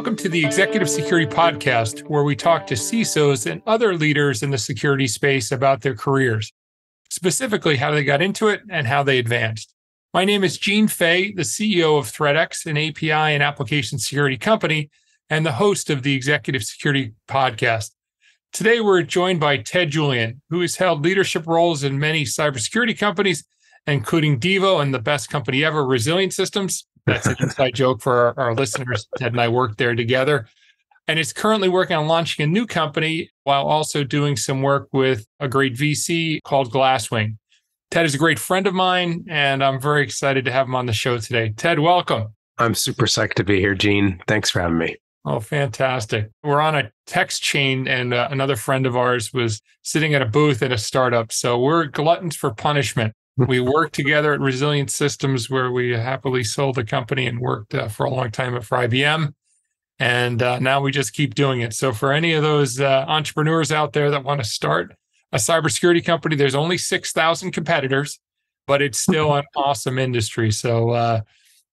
welcome to the Executive Security Podcast, where we talk to CISOs and other leaders in the security space about their careers, specifically how they got into it and how they advanced. My name is Gene Fay, the CEO of ThreatX, an API and application security company, and the host of the Executive Security Podcast. Today, we're joined by Ted Julian, who has held leadership roles in many cybersecurity companies, including Devo and the best company ever, Resilient Systems, that's an inside joke for our, our listeners. Ted and I worked there together. And it's currently working on launching a new company while also doing some work with a great VC called Glasswing. Ted is a great friend of mine, and I'm very excited to have him on the show today. Ted, welcome. I'm super psyched to be here, Gene. Thanks for having me. Oh, fantastic. We're on a text chain, and uh, another friend of ours was sitting at a booth at a startup. So we're gluttons for punishment we worked together at Resilient Systems, where we happily sold the company and worked uh, for a long time for IBM. And uh, now we just keep doing it. So, for any of those uh, entrepreneurs out there that want to start a cybersecurity company, there's only 6,000 competitors, but it's still an awesome industry. So, uh,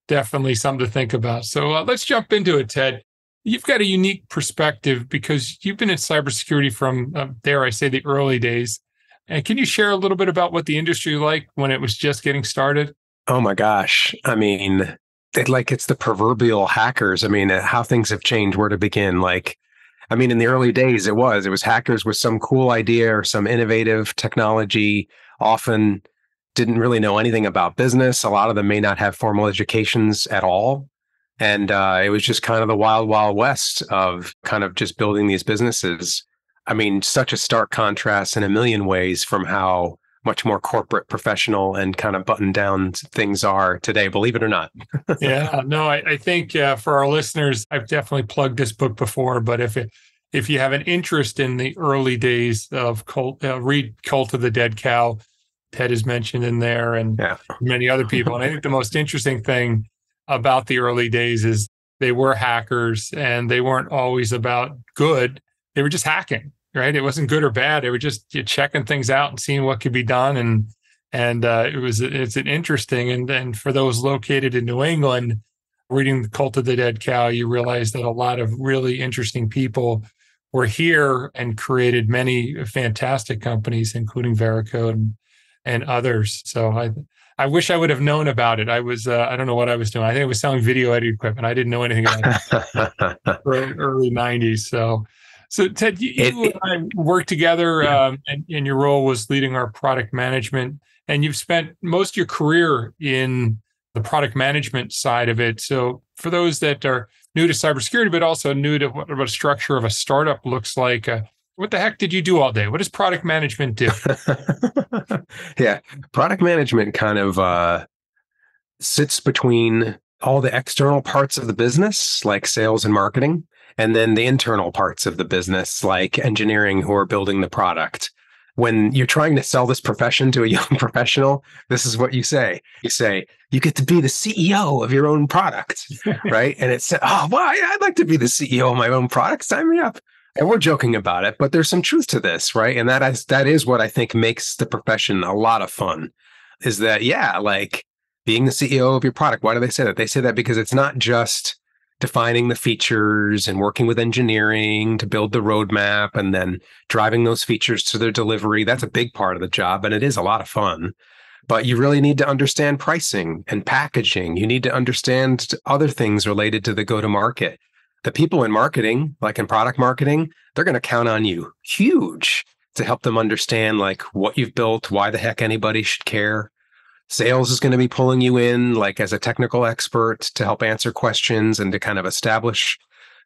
definitely something to think about. So, uh, let's jump into it, Ted. You've got a unique perspective because you've been in cybersecurity from, uh, dare I say, the early days. And can you share a little bit about what the industry like when it was just getting started? Oh my gosh. I mean, it, like it's the proverbial hackers. I mean, uh, how things have changed, where to begin. Like, I mean, in the early days, it was, it was hackers with some cool idea or some innovative technology, often didn't really know anything about business. A lot of them may not have formal educations at all. And uh, it was just kind of the wild, wild west of kind of just building these businesses. I mean, such a stark contrast in a million ways from how much more corporate, professional, and kind of buttoned down things are today, believe it or not. yeah, no, I, I think uh, for our listeners, I've definitely plugged this book before, but if it, if you have an interest in the early days of cult, uh, read Cult of the Dead Cow, Ted is mentioned in there, and yeah. many other people. And I think the most interesting thing about the early days is they were hackers, and they weren't always about good; they were just hacking right? It wasn't good or bad. It was just checking things out and seeing what could be done. And and uh, it was it's an interesting and and for those located in New England, reading the Cult of the Dead Cow, you realize that a lot of really interesting people were here and created many fantastic companies, including Veracode and, and others. So I I wish I would have known about it. I was uh, I don't know what I was doing. I think I was selling video editing equipment. I didn't know anything about it. early, 90s. So so, Ted, you, it, you and I worked together, yeah. um, and, and, your role was leading our product management. And you've spent most of your career in the product management side of it. So, for those that are new to cybersecurity, but also new to what, what a structure of a startup looks like, uh, what the heck did you do all day? What does product management do? yeah, product management kind of uh, sits between all the external parts of the business, like sales and marketing, and then the internal parts of the business, like engineering who are building the product. When you're trying to sell this profession to a young professional, this is what you say. You say, you get to be the CEO of your own product, right? And it's, said, oh, well, I'd like to be the CEO of my own product. Sign me up. And we're joking about it, but there's some truth to this, right? And that is that is what I think makes the profession a lot of fun. Is that yeah, like being the CEO of your product. Why do they say that? They say that because it's not just defining the features and working with engineering to build the roadmap and then driving those features to their delivery. That's a big part of the job and it is a lot of fun. But you really need to understand pricing and packaging. You need to understand other things related to the go to market. The people in marketing, like in product marketing, they're going to count on you huge to help them understand like what you've built, why the heck anybody should care sales is going to be pulling you in like as a technical expert to help answer questions and to kind of establish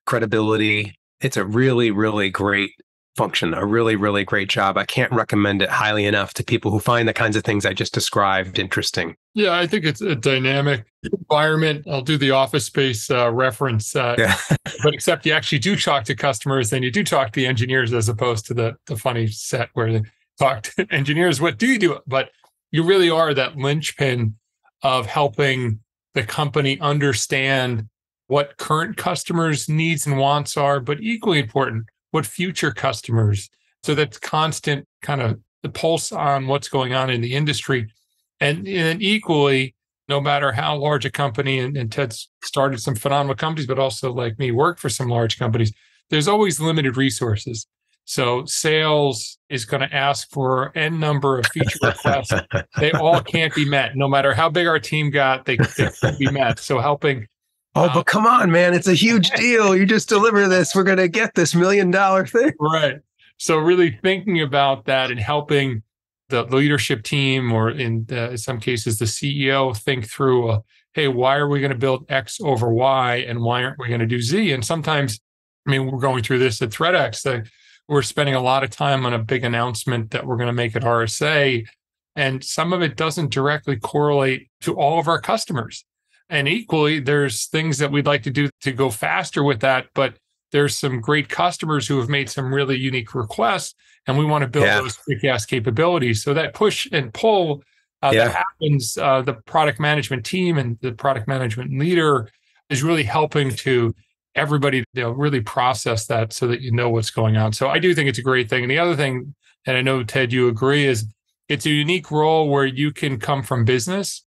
credibility. It's a really really great function a really really great job. I can't recommend it highly enough to people who find the kinds of things i just described interesting. Yeah i think it's a dynamic environment. I'll do the office space uh, reference uh, yeah. but except you actually do talk to customers and you do talk to the engineers as opposed to the, the funny set where they talk to engineers what do you do? But you really are that linchpin of helping the company understand what current customers' needs and wants are, but equally important, what future customers. So that's constant kind of the pulse on what's going on in the industry. And, and equally, no matter how large a company, and, and Ted's started some phenomenal companies, but also like me, worked for some large companies, there's always limited resources. So sales is going to ask for n number of feature requests. they all can't be met, no matter how big our team got. They, they can't be met. So helping. Oh, uh, but come on, man! It's a huge deal. You just deliver this, we're going to get this million dollar thing. Right. So really thinking about that and helping the leadership team, or in, in some cases the CEO, think through. Uh, hey, why are we going to build X over Y, and why aren't we going to do Z? And sometimes, I mean, we're going through this at ThreatX. That we're spending a lot of time on a big announcement that we're going to make at RSA. And some of it doesn't directly correlate to all of our customers. And equally, there's things that we'd like to do to go faster with that. But there's some great customers who have made some really unique requests, and we want to build yeah. those quick ass capabilities. So that push and pull uh, yeah. that happens, uh, the product management team and the product management leader is really helping to everybody you know, really process that so that you know what's going on. So I do think it's a great thing. And the other thing, and I know Ted, you agree, is it's a unique role where you can come from business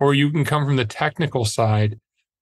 or you can come from the technical side.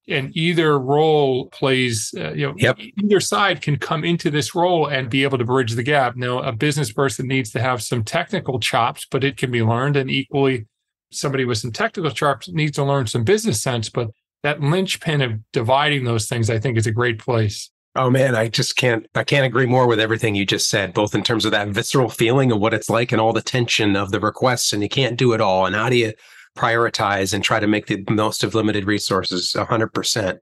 And either role plays, uh, you know, yep. either side can come into this role and be able to bridge the gap. Now, a business person needs to have some technical chops, but it can be learned. And equally, somebody with some technical chops needs to learn some business sense, but that linchpin of dividing those things, I think, is a great place. Oh man, I just can't I can't agree more with everything you just said, both in terms of that visceral feeling of what it's like and all the tension of the requests and you can't do it all and how do you prioritize and try to make the most of limited resources 100%.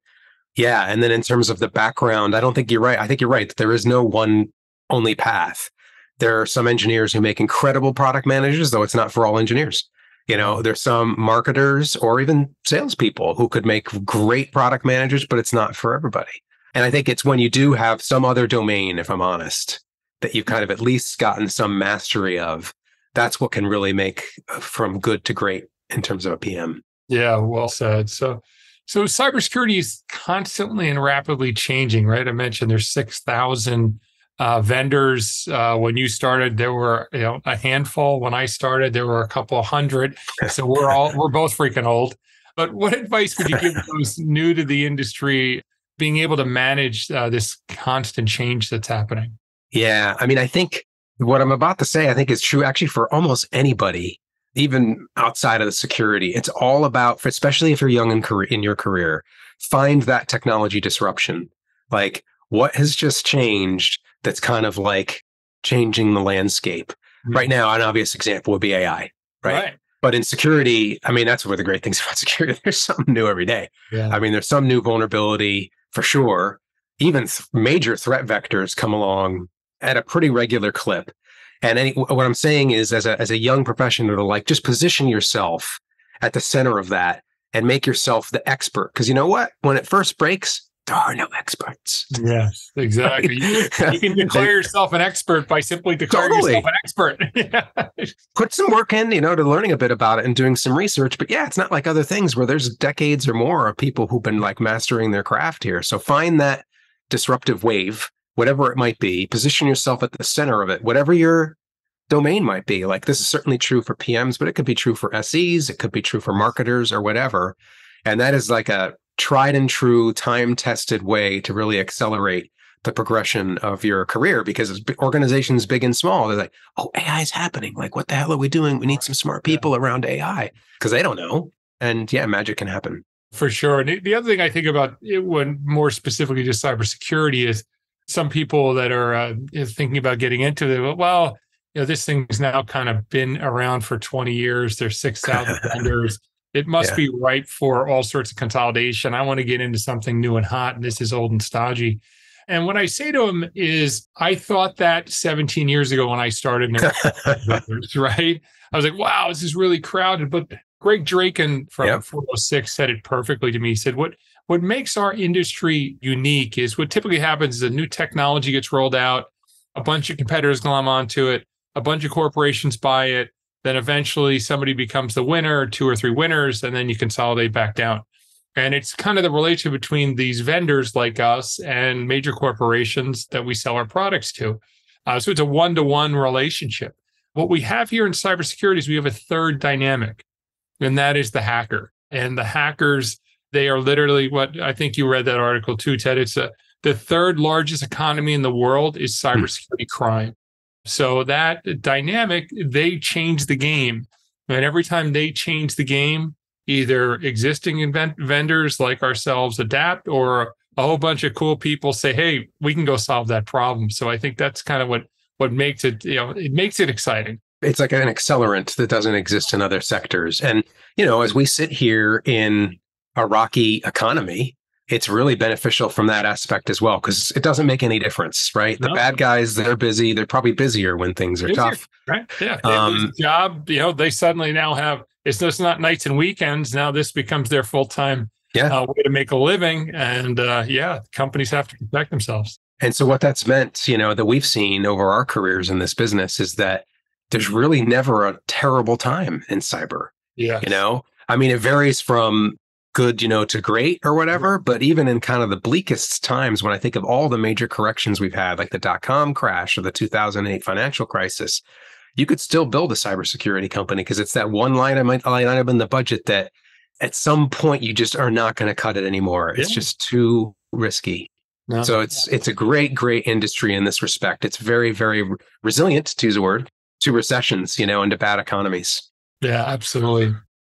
Yeah, and then in terms of the background, I don't think you're right. I think you're right. There is no one only path. There are some engineers who make incredible product managers, though it's not for all engineers. You know, there's some marketers or even salespeople who could make great product managers, but it's not for everybody. And I think it's when you do have some other domain, if I'm honest, that you've kind of at least gotten some mastery of, that's what can really make uh, from good to great in terms of a PM. Yeah, well said. So, so cybersecurity is constantly and rapidly changing, right? I mentioned there's 6,000 uh, vendors. Uh, when you started, there were you know a handful. When I started, there were a couple hundred. So we're all we're both freaking old. But what advice would you give those new to the industry, being able to manage uh, this constant change that's happening? Yeah, I mean, I think what I'm about to say, I think is true actually for almost anybody, even outside of the security. It's all about, especially if you're young in career in your career, find that technology disruption. Like what has just changed that's kind of like changing the landscape. Mm-hmm. Right now, an obvious example would be AI, right? right? But in security, I mean, that's one of the great things about security. There's something new every day. Yeah. I mean, there's some new vulnerability for sure. Even th- major threat vectors come along at a pretty regular clip. And any, what I'm saying is, as a as a young professional, to like just position yourself at the center of that and make yourself the expert. Because you know what? When it first breaks, there are no experts. Yes, exactly. You, you, can declare yourself an expert by simply declaring totally. yourself an expert. Put some work in, you know, to learning a bit about it and doing some research. But yeah, it's not like other things where there's decades or more of people who've been like mastering their craft here. So find that disruptive wave, whatever it might be, position yourself at the center of it, whatever your domain might be. Like this is certainly true for PMs, but it could be true for SEs, it could be true for marketers or whatever. And that is like a tried and true, time tested way to really accelerate the progression of your career because organizations big and small they're like oh ai is happening. Like what the hell are we doing? We need some smart people yeah. around ai because they don't know. And yeah magic can happen. For sure. And the other thing i think about it when more specifically just cybersecurity is some people that are uh, thinking about getting into it well you know this thing's now kind of been around for 20 years. There's 6000 vendors it must yeah. be ripe for all sorts of consolidation. I want to get into something new and hot, and this is old and stodgy. And what I say to him is, I thought that 17 years ago when I started, right? I was like, wow, this is really crowded. But Greg Dracon from yep. 406 said it perfectly to me. He said, what what makes our industry unique is what typically happens is a new technology gets rolled out, a bunch of competitors glom onto it, a bunch of corporations buy it, then eventually somebody becomes the winner, two or three winners, and then you consolidate back down. And it's kind of the relationship between these vendors like us and major corporations that we sell our products to. Uh, so it's a one to one relationship. What we have here in cybersecurity is we have a third dynamic, and that is the hacker. and the hackers, they are literally what I think you read that article too, Ted. It's a, the third largest economy in the world is cybersecurity crime. So that dynamic, they change the game. And every time they change the game, either existing invent- vendors like ourselves adapt or a whole bunch of cool people say, "Hey, we can go solve that problem." So I think that's kind of what what makes it, you know, it makes it exciting. It's like an accelerant that doesn't exist in other sectors. And, you know, as we sit here in a rocky economy, it's really beneficial from that aspect as well because it doesn't make any difference, right? The bad guys, they're busy. They're probably busier when things are Busier. tough. Right. Yeah. Um, job, you know, they suddenly now have it's just not nights and weekends. Now this becomes their full time Yeah. uh, way to make a living. And uh, yeah, companies have to protect themselves. And so what that's meant, you know, that we've seen over our careers in this business is that there's really never a terrible time in cyber. Yeah. You know, I mean, it varies from good, you know, to great or whatever. But even in kind of the bleakest times, when I think of all the major corrections we've had, like the dot com crash or the 2008 financial crisis, you could still build a cybersecurity company because it's that one line item, line item in the budget that at some point you just are not going to cut it anymore. It's Yeah. just too risky. No. So it's it's a great, great industry in this respect. It's very, very resilient, to use a word, to recessions, you know, and to bad economies. Yeah, absolutely.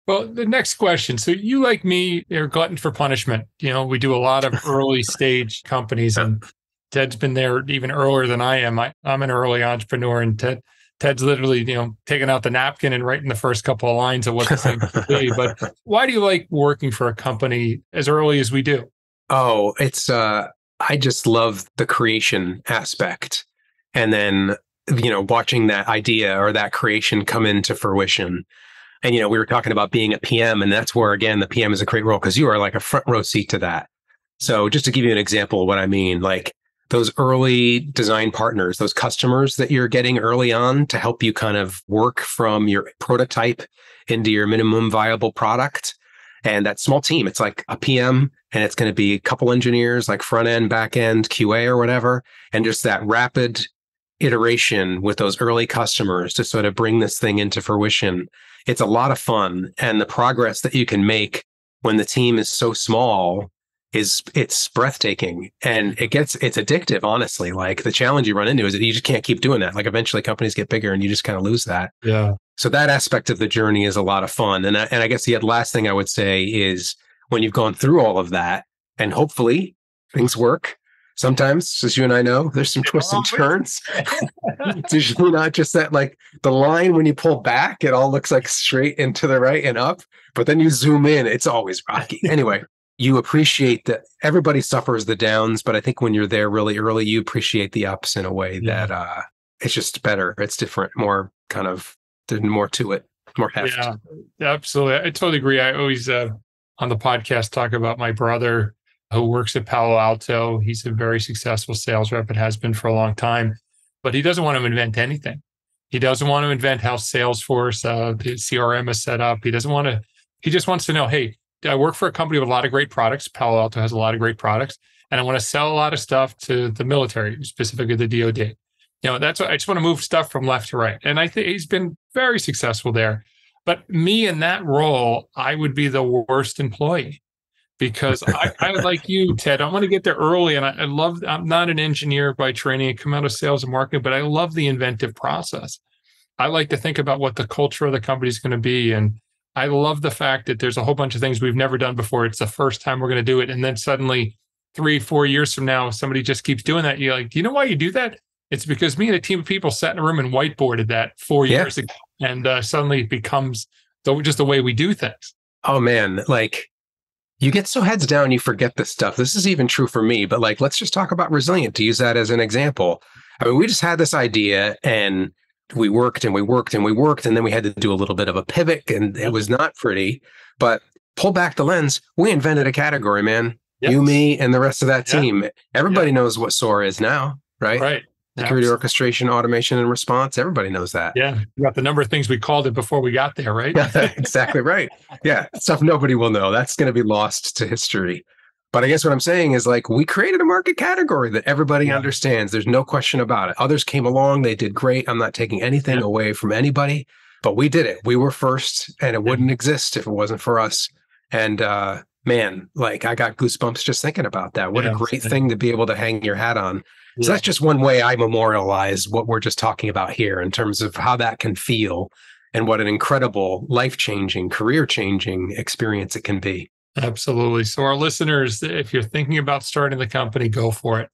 Well, the next question. So you like me, are glutton for punishment. You know, we do a lot of early stage companies and Ted's been there even earlier than I am. I, I'm an early entrepreneur and Ted Ted's literally, you know, taking out the napkin and writing the first couple of lines of what the thing should be. But why do you like working for a company as early as we do? Oh, it's uh I just love the creation aspect. And then, you know, watching that idea or that creation come into fruition. And, you know, we were talking about being a PM, and that's where, again, the PM is a great role because you are like a front row seat to that. So, just to give you an example of what I mean, like those early design partners, those customers that you're getting early on to help you kind of work from your prototype into your minimum viable product. And that small team, it's like a PM and it's going to be a couple engineers, like front end, back end, QA or whatever. And just that rapid iteration with those early customers to sort of bring this thing into fruition. It's a lot of fun. And the progress that you can make when the team is so small is it's breathtaking and it gets it's addictive honestly like the challenge you run into is that you just can't keep doing that like eventually companies get bigger and you just kind of lose that Yeah. so that aspect of the journey is a lot of fun and I, and I guess the last thing I would say is when you've gone through all of that and hopefully things work sometimes as you and I know there's some twists and turns it's usually not just that like the line when you pull back it all looks like straight into the right and up but then you zoom in it's always rocky anyway you appreciate that everybody suffers the downs but i think when you're there really early you appreciate the ups in a way Yeah. that uh it's just better it's different more kind of there's more to it more heft Yeah, absolutely. I totally agree. I always uh, on the podcast talk about my brother who works at Palo Alto. He's a very successful sales rep and has been for a long time, but he doesn't want to invent anything. He doesn't want to invent how Salesforce, uh, the CRM is set up. He doesn't want to. He just wants to know, hey, I work for a company with a lot of great products. Palo Alto has a lot of great products, and I want to sell a lot of stuff to the military, specifically the DoD. You know, that's what I just want to move stuff from left to right, and I think he's been very successful there. But me in that role, I would be the worst employee because I, I like you, Ted. I want to get there early, and I, I love. I'm not an engineer by training. I come out of sales and marketing, but I love the inventive process. I like to think about what the culture of the company is going to be, and I love the fact that there's a whole bunch of things we've never done before. It's the first time we're going to do it, and then suddenly, three, four years from now, somebody just keeps doing that. You're like, do you know why you do that? It's because me and a team of people sat in a room and whiteboarded that four Yeah. years ago, and uh, suddenly it becomes the, just the way we do things. oh man like you get so heads down you forget this stuff. This is even true for me but like let's just talk about resilient to use that as an example. I mean we just had this idea and we worked and we worked and we worked and then we had to do a little bit of a pivot and it was not pretty. But pull back the lens we invented a category man. Yep. you me and the rest of that team. Everybody knows what SOAR is now right, Right. Security Absolutely. orchestration automation and response everybody knows that Yeah. You got the number of things we called it before we got there, right? exactly right. Yeah, stuff nobody will know. That's going to be lost to history. But I guess what I'm saying is like we created a market category that everybody Yeah. understands. There's no question about it. Others came along, they did great. I'm not taking anything Yeah. away from anybody, but we did it. We were first and it Yeah. wouldn't exist if it wasn't for us. And uh, man, like I got goosebumps just thinking about that. What a great thing to be able to hang your hat on. So Yeah. that's just one way I memorialize what we're just talking about here in terms of how that can feel and what an incredible life changing, career changing experience it can be. Absolutely. So, our listeners, if you're thinking about starting the company, go for it.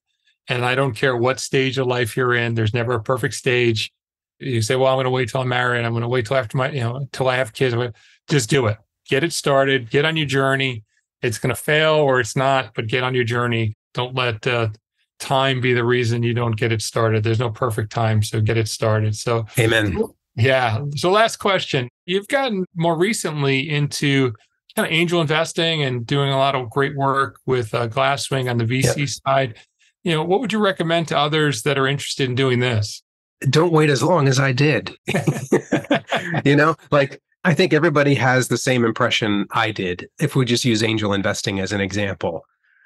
And I don't care what stage of life you're in, there's never a perfect stage. You say, well, I'm going to wait till I'm married. I'm going to wait till after my, you know, till I have kids. Just do it. Get it started. Get on your journey. It's going to fail or it's not, but get on your journey. Don't let uh, time be the reason you don't get it started. There's no perfect time. So, get it started. So, Amen. yeah. So, last question. You've gotten more recently into kind of angel investing and doing a lot of great work with uh, Glasswing on the VC side. You know, what would you recommend to others that are interested in doing this? Don't wait as long as I did. you know, like I think everybody has the same impression I did. If we just use angel investing as an example,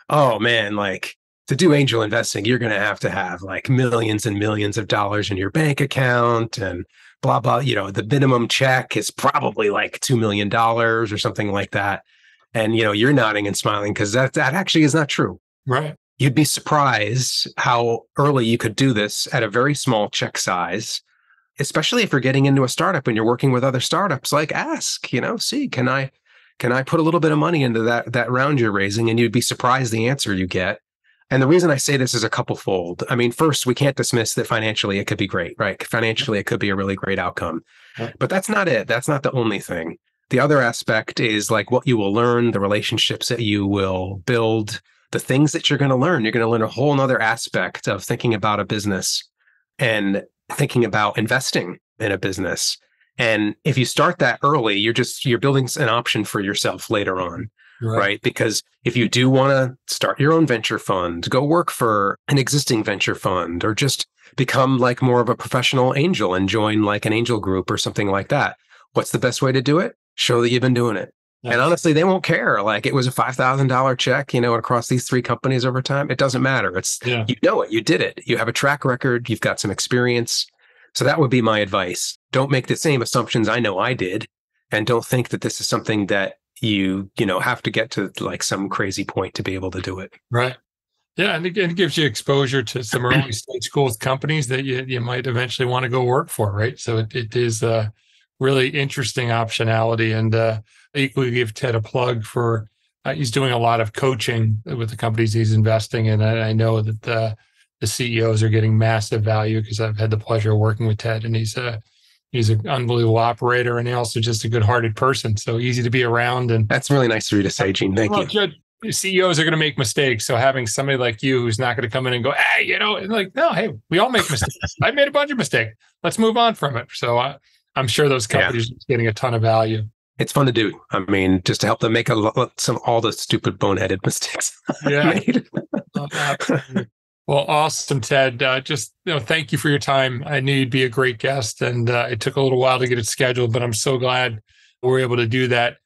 oh man, like to do angel investing, you're going to have to have like millions and millions of dollars in your bank account and blah, blah. You know, the minimum check is probably like $2 million or something like that. And, you know, you're nodding and smiling because that, that actually is not true. Right. You'd be surprised how early you could do this at a very small check size, especially if you're getting into a startup and you're working with other startups. Like ask, you know, see, can I can I put a little bit of money into that that round you're raising? And you'd be surprised the answer you get. And the reason I say this is a couple fold. I mean, first, we can't dismiss that financially it could be great, right? Financially, it could be a really great outcome. But that's not it. That's not the only thing. The other aspect is like what you will learn, the relationships that you will build, the things that you're going to learn. You're going to learn a whole nother aspect of thinking about a business and thinking about investing in a business. And if you start that early, you're just you're building an option for yourself later on right? Because if you do want to start your own venture fund, go work for an existing venture fund, or just become like more of a professional angel and join like an angel group or something like that, what's the best way to do it? Show that you've been doing it. And honestly, they won't care. Like it was a five thousand dollar check, you know, across these three companies over time. It doesn't matter. It's Yeah. you know it. You did it. You have a track record. You've got some experience. So that would be my advice. Don't make the same assumptions I know I did, and don't think that this is something that you you know have to get to like some crazy point to be able to do it. Right. Yeah, and it, it gives you exposure to some early stage schools companies that you, you might eventually want to go work for, right? So it, it is a really interesting optionality. And uh, equally give Ted a plug for uh, he's doing a lot of coaching with the companies he's investing in. And I know that the, the CEOs are getting massive value because I've had the pleasure of working with Ted, and he's a he's an unbelievable operator, and he also just a good hearted person. So easy to be around and That's really nice of you to say, Gene. Thank well, you. CEOs are going to make mistakes. So having somebody like you who's not going to come in and go, hey, you know, like, no, hey, we all make mistakes. I made a bunch of mistakes. Let's move on from it. So I, I'm sure those Yeah. companies are getting a ton of value. It's fun to do. I mean, just to help them make a lot, some all the stupid boneheaded mistakes Yeah. Uh, absolutely. Well, awesome, Ted. Uh, just you know, thank you for your time. I knew you'd be a great guest, and uh, it took a little while to get it scheduled, but I'm so glad we're able to do that.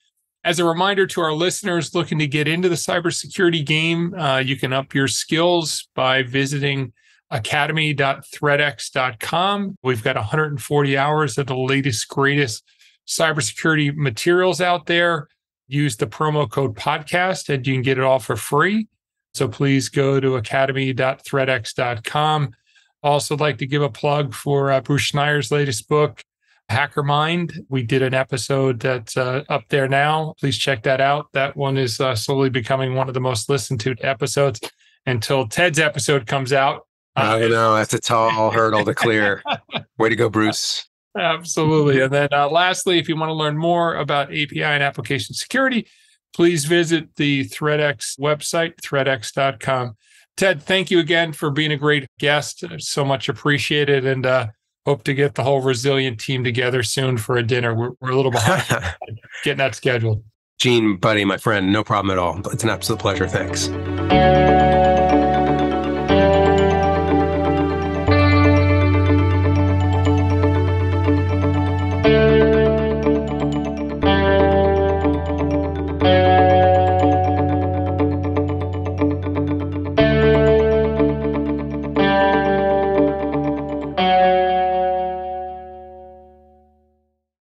As a reminder to our listeners looking to get into the cybersecurity game, uh, you can up your skills by visiting academy.threatx.com. We've got 140 hours of the latest, greatest cybersecurity materials out there. Use the promo code podcast and you can get it all for free. So please go to academy.threatx.com. Also, like to give a plug for uh, Bruce Schneier's latest book, Hacker Mind. We did an episode that's uh, up there now. Please check that out. That one is uh, slowly becoming one of the most listened to episodes until Ted's episode comes out. I know that's a tall hurdle to clear. Way to go, Bruce. Absolutely. And then uh, lastly, if you want to learn more about API and application security, please visit the ThreatX website, threatx.com. Ted, thank you again for being a great guest. So much appreciated. And uh, hope to get the whole resilient team together soon for a dinner. We're, we're a little behind getting that scheduled. Gene, buddy, my friend, no problem at all. It's an absolute pleasure. Thanks.